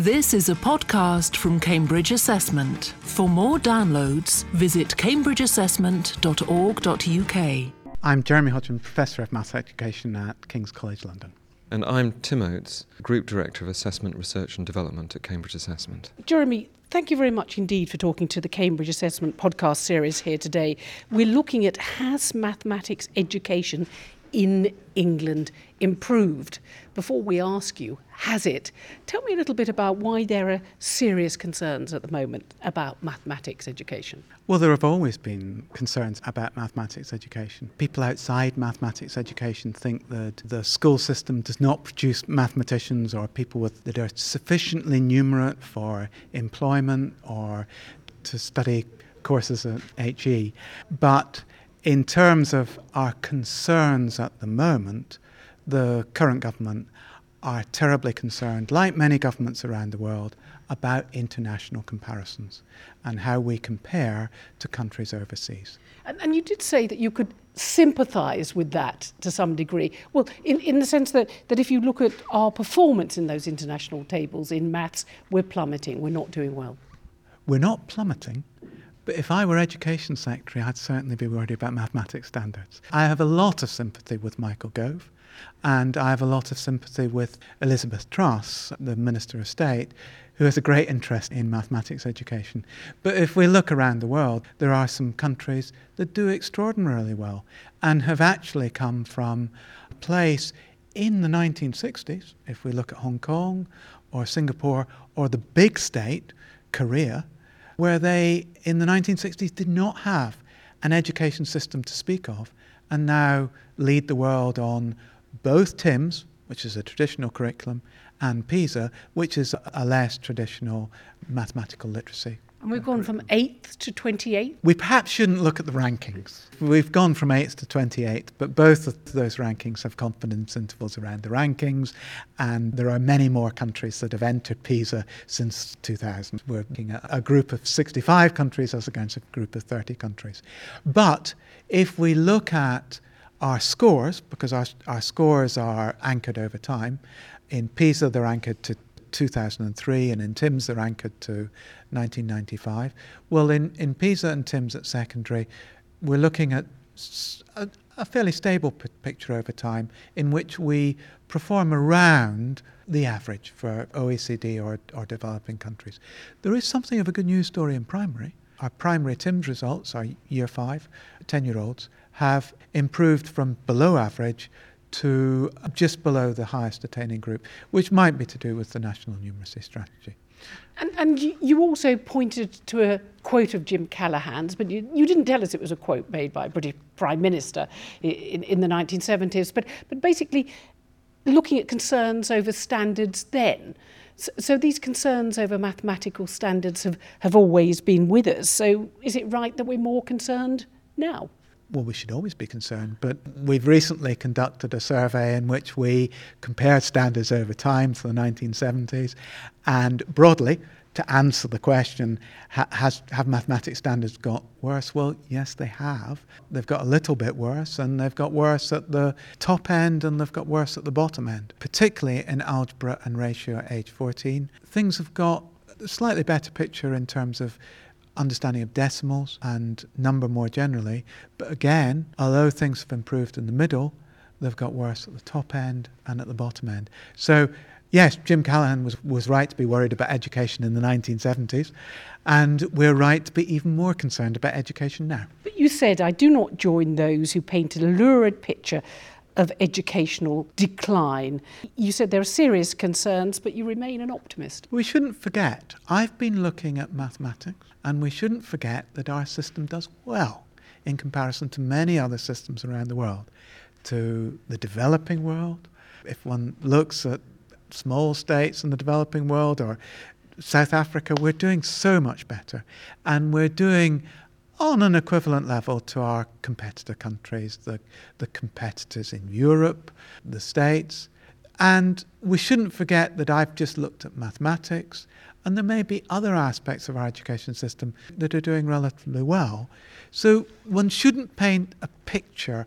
This is a podcast from Cambridge Assessment. For more downloads, visit cambridgeassessment.org.uk. I'm Jeremy Hodgen, Professor of Maths Education at King's College London. And I'm Tim Oates, Group Director of Assessment Research and Development at Cambridge Assessment. Jeremy, thank you very much indeed for talking to the Cambridge Assessment podcast series here today. We're looking at has mathematics education in England improved? Before we ask you, has it? Tell me a little bit about why there are serious concerns at the moment about mathematics education. Well, there have always been concerns about mathematics education. People outside mathematics education think that the school system does not produce mathematicians or people with, that are sufficiently numerate for employment or to study courses at HE. But in terms of our concerns at the moment, the current government are terribly concerned, like many governments around the world, about international comparisons and how we compare to countries overseas. And, and you did say that you could sympathise with that to some degree. Well, in, in the sense that, that if you look at our performance in those international tables in maths, we're plummeting, we're not doing well. We're not plummeting, but if I were Education Secretary, I'd certainly be worried about mathematics standards. I have a lot of sympathy with Michael Gove, and I have a lot of sympathy with Elizabeth Truss, the Minister of State, who has a great interest in mathematics education. But if we look around the world, there are some countries that do extraordinarily well and have actually come from a place in the 1960s, if we look at Hong Kong or Singapore or the big state, Korea, where they, in the 1960s, did not have an education system to speak of, and now lead the world on both TIMSS, which is a traditional curriculum, and PISA, which is a less traditional mathematical literacy and we've gone from 8th to 28th? We perhaps shouldn't look at the rankings. We've gone from 8th to 28th, but both of those rankings have confidence intervals around the rankings, and there are many more countries that have entered PISA since 2000. We're looking at a group of 65 countries as against a group of 30 countries. But if we look at our scores, because our, our scores are anchored over time, in PISA they're anchored to 2003, and in TIMSS they're anchored to 1995. Well, in, in PISA and TIMSS at secondary, we're looking at a, a fairly stable p- picture over time in which we perform around the average for OECD or, or developing countries. There is something of a good news story in primary. Our primary TIMSS results, our year five, 10 year olds, have improved from below average to just below the highest attaining group, which might be to do with the national numeracy strategy. And, and you also pointed to a quote of Jim Callaghan's, but you, you didn't tell us it was a quote made by a British Prime Minister in, in the 1970s. But, but basically, looking at concerns over standards then. So, so these concerns over mathematical standards have, have always been with us. So is it right that we're more concerned now? Well, we should always be concerned, but we've recently conducted a survey in which we compared standards over time to the 1970s, and broadly, to answer the question, has, have mathematics standards got worse? Well, yes, they have. They've got a little bit worse, and they've got worse at the top end, and they've got worse at the bottom end, particularly in algebra and ratio at age 14. Things have got a slightly better picture in terms of understanding of decimals and number more generally. But again, although things have improved in the middle, they've got worse at the top end and at the bottom end. So, yes, Jim Callaghan was, was right to be worried about education in the 1970s, and we're right to be even more concerned about education now. But you said, I do not join those who paint a lurid picture of educational decline. You said there are serious concerns, but you remain an optimist. We shouldn't forget, I've been looking at mathematics, and we shouldn't forget that our system does well in comparison to many other systems around the world, to the developing world. If one looks at small states in the developing world or South Africa, we're doing so much better. And we're doing on an equivalent level to our competitor countries, the, the competitors in Europe, the States. And we shouldn't forget that I've just looked at mathematics, and there may be other aspects of our education system that are doing relatively well. So one shouldn't paint a picture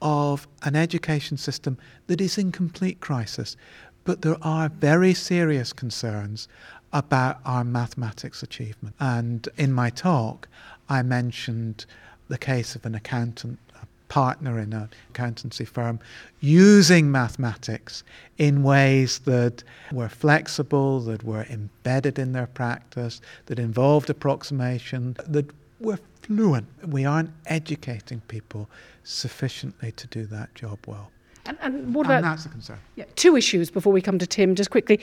of an education system that is in complete crisis. But there are very serious concerns about our mathematics achievement. And in my talk, I mentioned the case of an accountant, a partner in an accountancy firm, using mathematics in ways that were flexible, that were embedded in their practice, that involved approximation, that were fluent. We aren't educating people sufficiently to do that job well. And, and what and that's a concern. yeah, two issues before we come to Tim? Just quickly,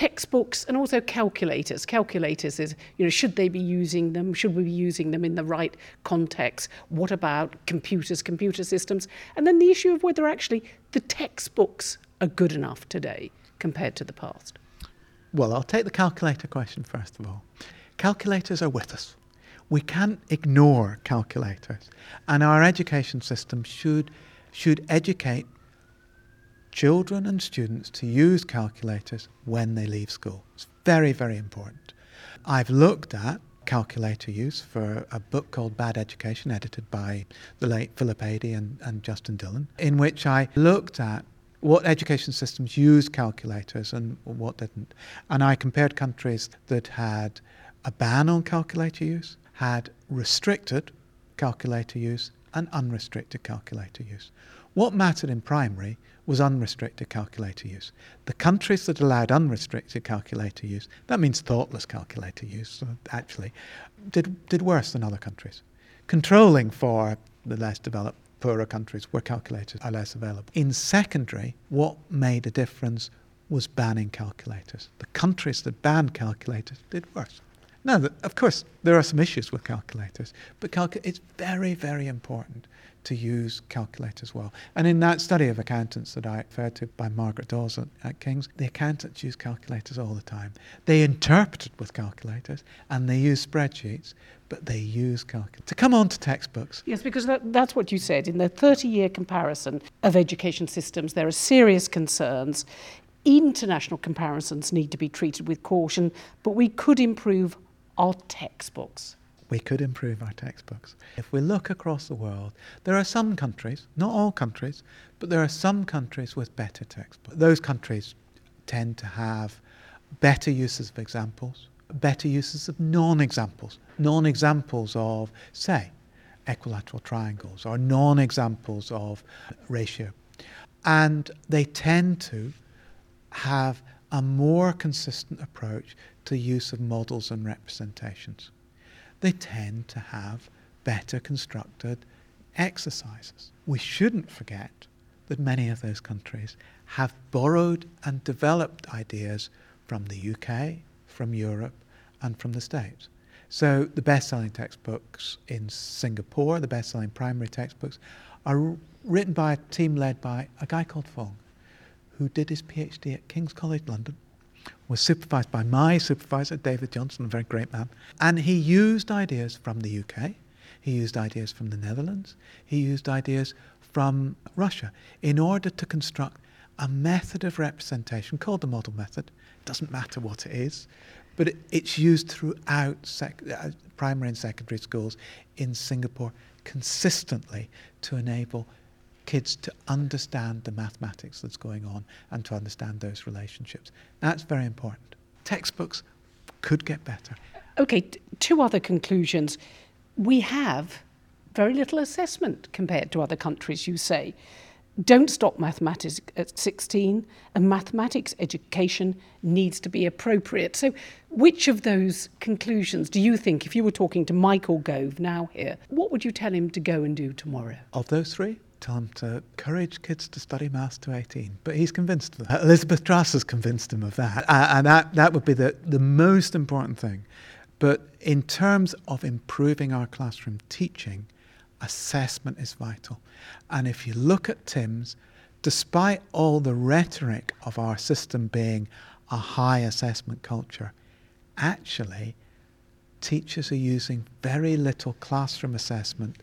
textbooks and also calculators. Calculators is you know should they be using them? Should we be using them in the right context? What about computers, computer systems? And then the issue of whether actually the textbooks are good enough today compared to the past. Well, I'll take the calculator question first of all. Calculators are with us. We can't ignore calculators, and our education system should should educate children and students to use calculators when they leave school. It's very, very important. I've looked at calculator use for a book called Bad Education, edited by the late Philip Adey and, and Justin Dillon, in which I looked at what education systems used calculators and what didn't. And I compared countries that had a ban on calculator use, had restricted calculator use, and unrestricted calculator use. What mattered in primary was unrestricted calculator use. The countries that allowed unrestricted calculator use, that means thoughtless calculator use, uh, actually, did, did worse than other countries. Controlling for the less developed, poorer countries where calculators are less available. In secondary, what made a difference was banning calculators. The countries that banned calculators did worse. Now, of course, there are some issues with calculators, but it's very, very important to use calculators well. And in that study of accountants that I referred to by Margaret Dawes at, at King's, the accountants use calculators all the time. They interpreted with calculators and they use spreadsheets, but they use calculators. To come on to textbooks. Yes, because that, that's what you said. In the 30 year comparison of education systems, there are serious concerns. International comparisons need to be treated with caution, but we could improve our textbooks. We could improve our textbooks. If we look across the world, there are some countries, not all countries, but there are some countries with better textbooks. Those countries tend to have better uses of examples, better uses of non examples, non examples of, say, equilateral triangles or non examples of ratio. And they tend to have a more consistent approach to use of models and representations. They tend to have better constructed exercises. We shouldn't forget that many of those countries have borrowed and developed ideas from the UK, from Europe, and from the States. So the best selling textbooks in Singapore, the best selling primary textbooks, are written by a team led by a guy called Fong, who did his PhD at King's College London was supervised by my supervisor, David Johnson, a very great man. And he used ideas from the UK, he used ideas from the Netherlands, he used ideas from Russia in order to construct a method of representation called the model method. It doesn't matter what it is, but it, it's used throughout sec- uh, primary and secondary schools in Singapore consistently to enable kids to understand the mathematics that's going on and to understand those relationships. That's very important. Textbooks could get better. Okay, t- two other conclusions. We have very little assessment compared to other countries, you say. Don't stop mathematics at 16, and mathematics education needs to be appropriate. So, which of those conclusions do you think, if you were talking to Michael Gove now here, what would you tell him to go and do tomorrow? Of those three, tell him to encourage kids to study maths to 18. But he's convinced of that. Elizabeth Truss has convinced him of that. And that, that would be the, the most important thing. But in terms of improving our classroom teaching, assessment is vital. And if you look at TIMSS, despite all the rhetoric of our system being a high assessment culture, actually, teachers are using very little classroom assessment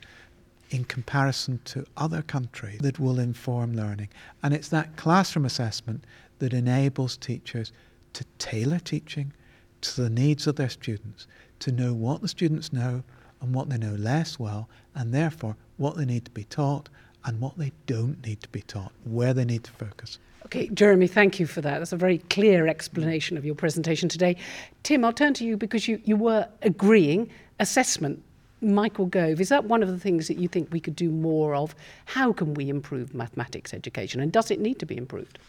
in comparison to other countries that will inform learning. And it's that classroom assessment that enables teachers to tailor teaching to the needs of their students, to know what the students know and what they know less well, and therefore what they need to be taught and what they don't need to be taught, where they need to focus. Okay, Jeremy, thank you for that. That's a very clear explanation of your presentation today. Tim, I'll turn to you because you, you were agreeing assessment. Michael Gove, is that one of the things that you think we could do more of? How can we improve mathematics education and does it need to be improved?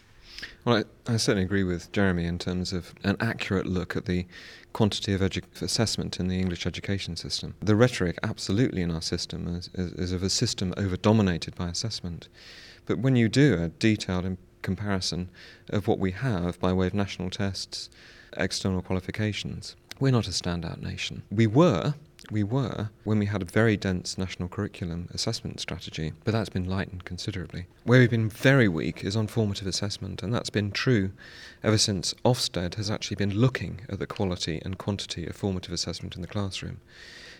Well, I, I, certainly agree with Jeremy in terms of an accurate look at the quantity of edu- assessment in the English education system. The rhetoric, absolutely, in our system is, is, is of a system over dominated by assessment. But when you do a detailed comparison of what we have by way of national tests, external qualifications. We're not a standout nation. We were, we were when we had a very dense national curriculum assessment strategy, but that's been lightened considerably. Where we've been very weak is on formative assessment, and that's been true ever since Ofsted has actually been looking at the quality and quantity of formative assessment in the classroom.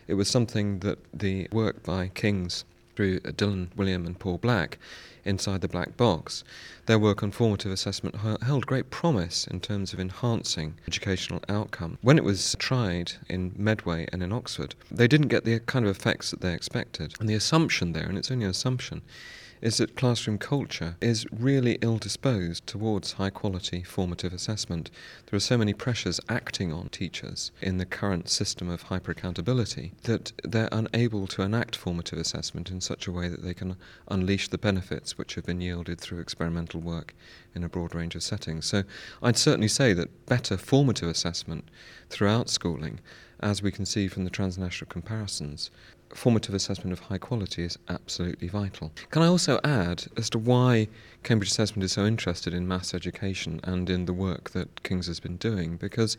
It was something that the work by King's through Dylan Wiliam and Paul Black inside the black box. Their work on formative assessment held great promise in terms of enhancing educational outcome. When it was tried in Medway and in Oxford, they didn't get the kind of effects that they expected. And the assumption there, and it's only an assumption, is that classroom culture is really ill disposed towards high quality formative assessment. There are so many pressures acting on teachers in the current system of hyper accountability that they're unable to enact formative assessment in such a way that they can unleash the benefits which have been yielded through experimental work in a broad range of settings. So I'd certainly say that better formative assessment throughout schooling, as we can see from the transnational comparisons, formative assessment of high quality is absolutely vital. Can I also add as to why Cambridge Assessment is so interested in maths education and in the work that King's has been doing? Because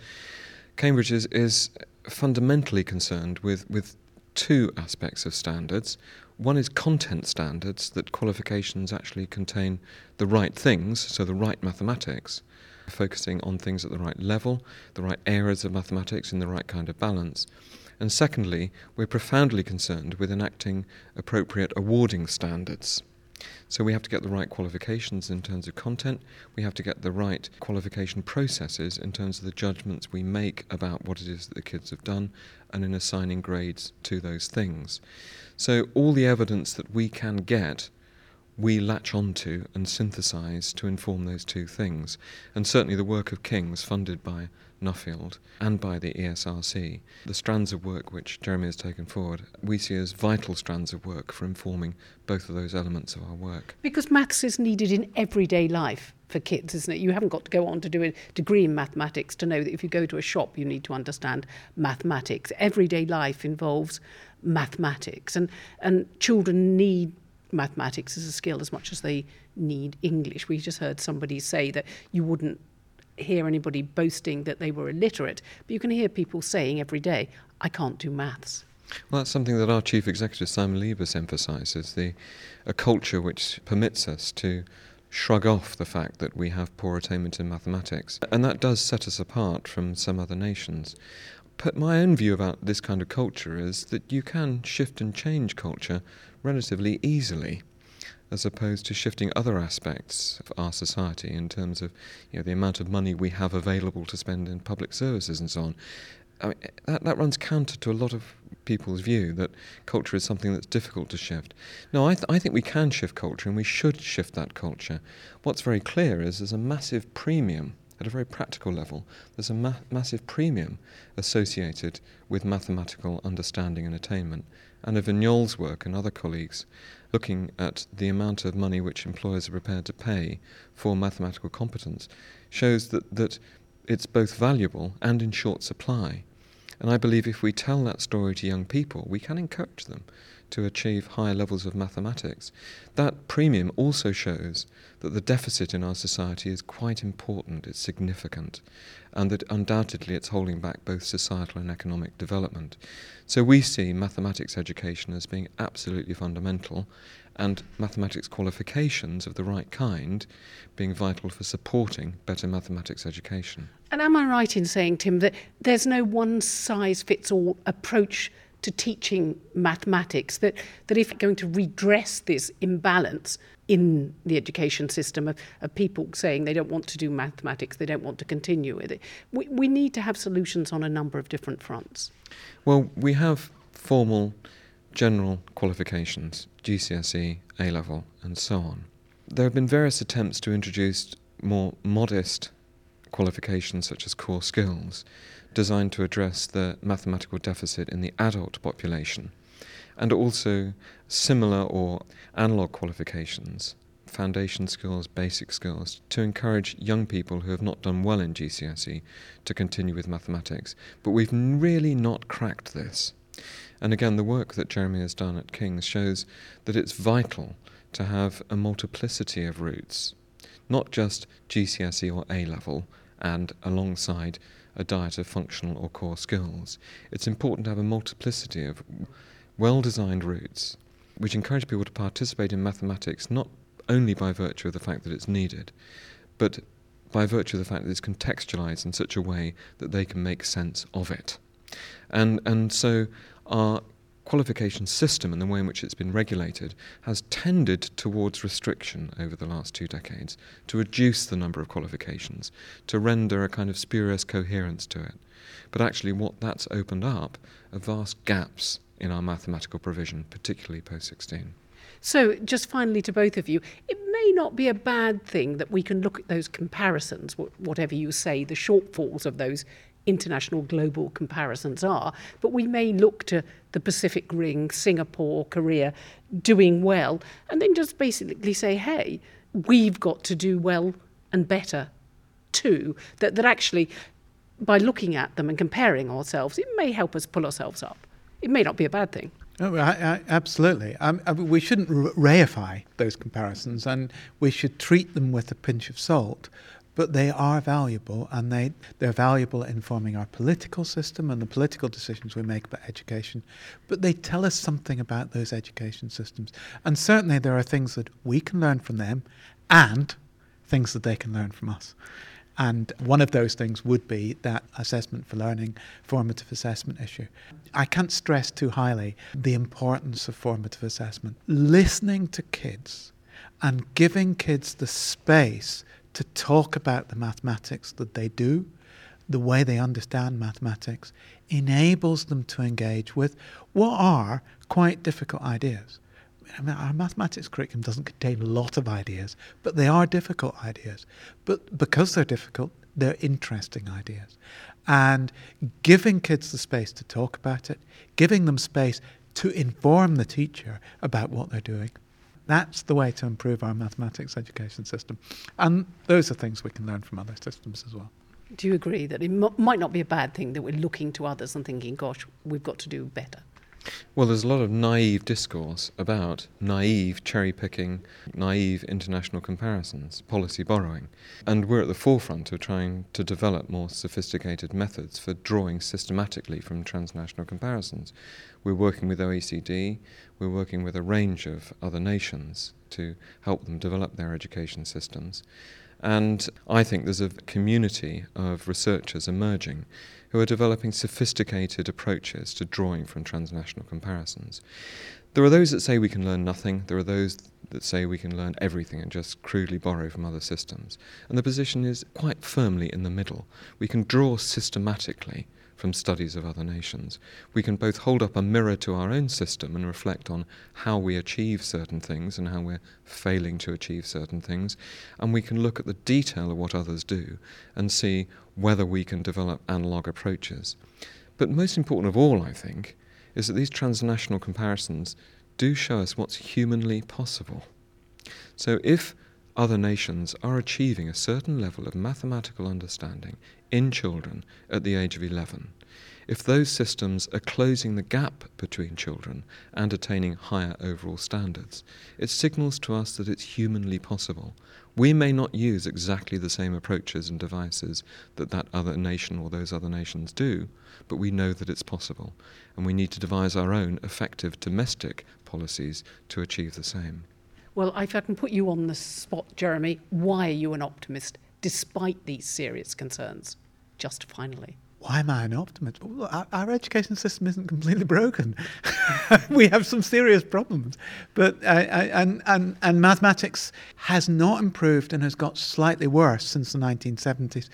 Cambridge is, is fundamentally concerned with, with two aspects of standards. One is content standards, that qualifications actually contain the right things, so the right mathematics, focusing on things at the right level, the right areas of mathematics in the right kind of balance. And secondly, we're profoundly concerned with enacting appropriate awarding standards. So we have to get the right qualifications in terms of content, we have to get the right qualification processes in terms of the judgments we make about what it is that the kids have done and in assigning grades to those things. So all the evidence that we can get we latch onto and synthesize to inform those two things. And certainly the work of King's, funded by Nuffield and by the ESRC, the strands of work which Jeremy has taken forward, we see as vital strands of work for informing both of those elements of our work. Because maths is needed in everyday life for kids, isn't it? You haven't got to go on to do a degree in mathematics to know that if you go to a shop, you need to understand mathematics. Everyday life involves mathematics, and, and children need mathematics as a skill as much as they need English. We just heard somebody say that you wouldn't hear anybody boasting that they were illiterate, but you can hear people saying every day, I can't do maths. Well, that's something that our chief executive Simon Lebus emphasises: the a culture which permits us to shrug off the fact that we have poor attainment in mathematics, and that does set us apart from some other nations. But my own view about this kind of culture is that you can shift and change culture relatively easily as opposed to shifting other aspects of our society in terms of you know, the amount of money we have available to spend in public services and so on. I mean, that, that runs counter to a lot of people's view that culture is something that's difficult to shift. No, I, th- I think we can shift culture and we should shift that culture. What's very clear is there's a massive premium at a very practical level, there's a ma- massive premium associated with mathematical understanding and attainment. Anna Vignoles' work and other colleagues looking at the amount of money which employers are prepared to pay for mathematical competence shows that, that it's both valuable and in short supply. And I believe if we tell that story to young people, we can encourage them to achieve higher levels of mathematics. That premium also shows that the deficit in our society is quite important, it's significant, and that undoubtedly it's holding back both societal and economic development. So we see mathematics education as being absolutely fundamental, and mathematics qualifications of the right kind being vital for supporting better mathematics education. And am I right in saying, Tim, that there's no one size fits all approach to teaching mathematics that, that if going to redress this imbalance in the education system of, of people saying they don't want to do mathematics, they don't want to continue with it, we, we need to have solutions on a number of different fronts. Well, we have formal general qualifications, GCSE, A level, and so on. There have been various attempts to introduce more modest qualifications such as core skills designed to address the mathematical deficit in the adult population, and also similar or analog qualifications, foundation skills, basic skills, to encourage young people who have not done well in GCSE to continue with mathematics. But we've really not cracked this. And again, the work that Jeremy has done at King's shows that it's vital to have a multiplicity of routes, not just GCSE or A level, and alongside a diet of functional or core skills. It's important to have a multiplicity of well designed routes which encourage people to participate in mathematics not only by virtue of the fact that it's needed, but by virtue of the fact that it's contextualized in such a way that they can make sense of it. And, and so our qualification system and the way in which it's been regulated has tended towards restriction over the last two decades, to reduce the number of qualifications, to render a kind of spurious coherence to it. But actually, what that's opened up are vast gaps in our mathematical provision, particularly post 16. So, just finally to both of you, it may not be a bad thing that we can look at those comparisons, whatever you say, the shortfalls of those international global comparisons are. But we may look to the Pacific Ring, Singapore, Korea doing well, and then just basically say, hey, we've got to do well and better too. That, that actually, by looking at them and comparing ourselves, it may help us pull ourselves up. It may not be a bad thing. Oh, I, I, absolutely. Um, I we shouldn't reify those comparisons and we should treat them with a pinch of salt but they are valuable and they, they're valuable in forming our political system and the political decisions we make about education. But they tell us something about those education systems. And certainly there are things that we can learn from them and things that they can learn from us. And one of those things would be that assessment for learning, formative assessment issue. I can't stress too highly the importance of formative assessment. Listening to kids and giving kids the space to talk about the mathematics that they do, the way they understand mathematics, enables them to engage with what are quite difficult ideas. I mean, our mathematics curriculum doesn't contain a lot of ideas, but they are difficult ideas. But because they're difficult, they're interesting ideas. And giving kids the space to talk about it, giving them space to inform the teacher about what they're doing, that's the way to improve our mathematics education system. And those are things we can learn from other systems as well. Do you agree that it m- might not be a bad thing that we're looking to others and thinking, gosh, we've got to do better? Well, there's a lot of naive discourse about naive cherry picking, naive international comparisons, policy borrowing. And we're at the forefront of trying to develop more sophisticated methods for drawing systematically from transnational comparisons. We're working with OECD, we're working with a range of other nations to help them develop their education systems. And I think there's a community of researchers emerging who are developing sophisticated approaches to drawing from transnational comparisons. There are those that say we can learn nothing, there are those that say we can learn everything and just crudely borrow from other systems. And the position is quite firmly in the middle. We can draw systematically from studies of other nations. We can both hold up a mirror to our own system and reflect on how we achieve certain things and how we're failing to achieve certain things, and we can look at the detail of what others do and see whether we can develop analogue approaches. But most important of all, I think, is that these transnational comparisons do show us what's humanly possible. So if other nations are achieving a certain level of mathematical understanding in children at the age of 11, if those systems are closing the gap between children and attaining higher overall standards, it signals to us that it's humanly possible. We may not use exactly the same approaches and devices that that other nation or those other nations do, but we know that it's possible, and we need to devise our own effective domestic policies to achieve the same. Well, if I can put you on the spot, Jeremy, why are you an optimist despite these serious concerns? Just finally. Why am I an optimist? Well, our, our, education system isn't completely broken. we have some serious problems, but uh, and, and and mathematics has not improved and has got slightly worse since the 1970s.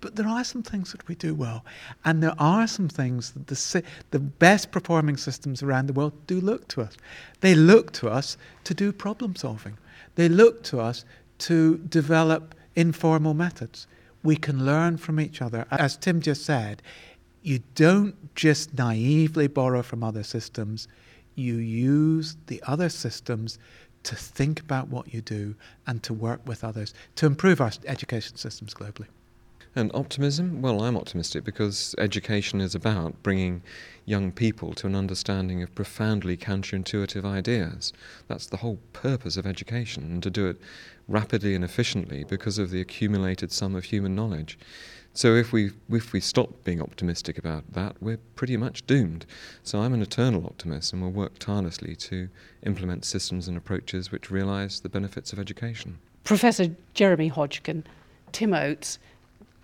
But there are some things that we do well, and there are some things that the the best performing systems around the world do look to us. They look to us to do problem solving. They look to us to develop informal methods. We can learn from each other. As Tim just said, you don't just naively borrow from other systems, you use the other systems to think about what you do and to work with others to improve our education systems globally. And optimism? Well, I'm optimistic because education is about bringing young people to an understanding of profoundly counterintuitive ideas. That's the whole purpose of education, and to do it rapidly and efficiently because of the accumulated sum of human knowledge. So if we if we stop being optimistic about that, we're pretty much doomed. So I'm an eternal optimist, and will work tirelessly to implement systems and approaches which realise the benefits of education. Professor Jeremy Hodgen, Tim Oates.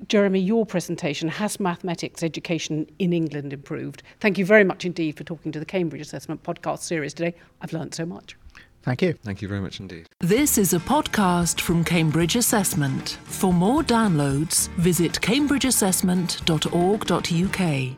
Jeremy, your presentation has mathematics education in England improved? Thank you very much indeed for talking to the Cambridge Assessment podcast series today. I've learned so much. Thank you. Thank you very much indeed. This is a podcast from Cambridge Assessment. For more downloads, visit cambridgeassessment.org.uk.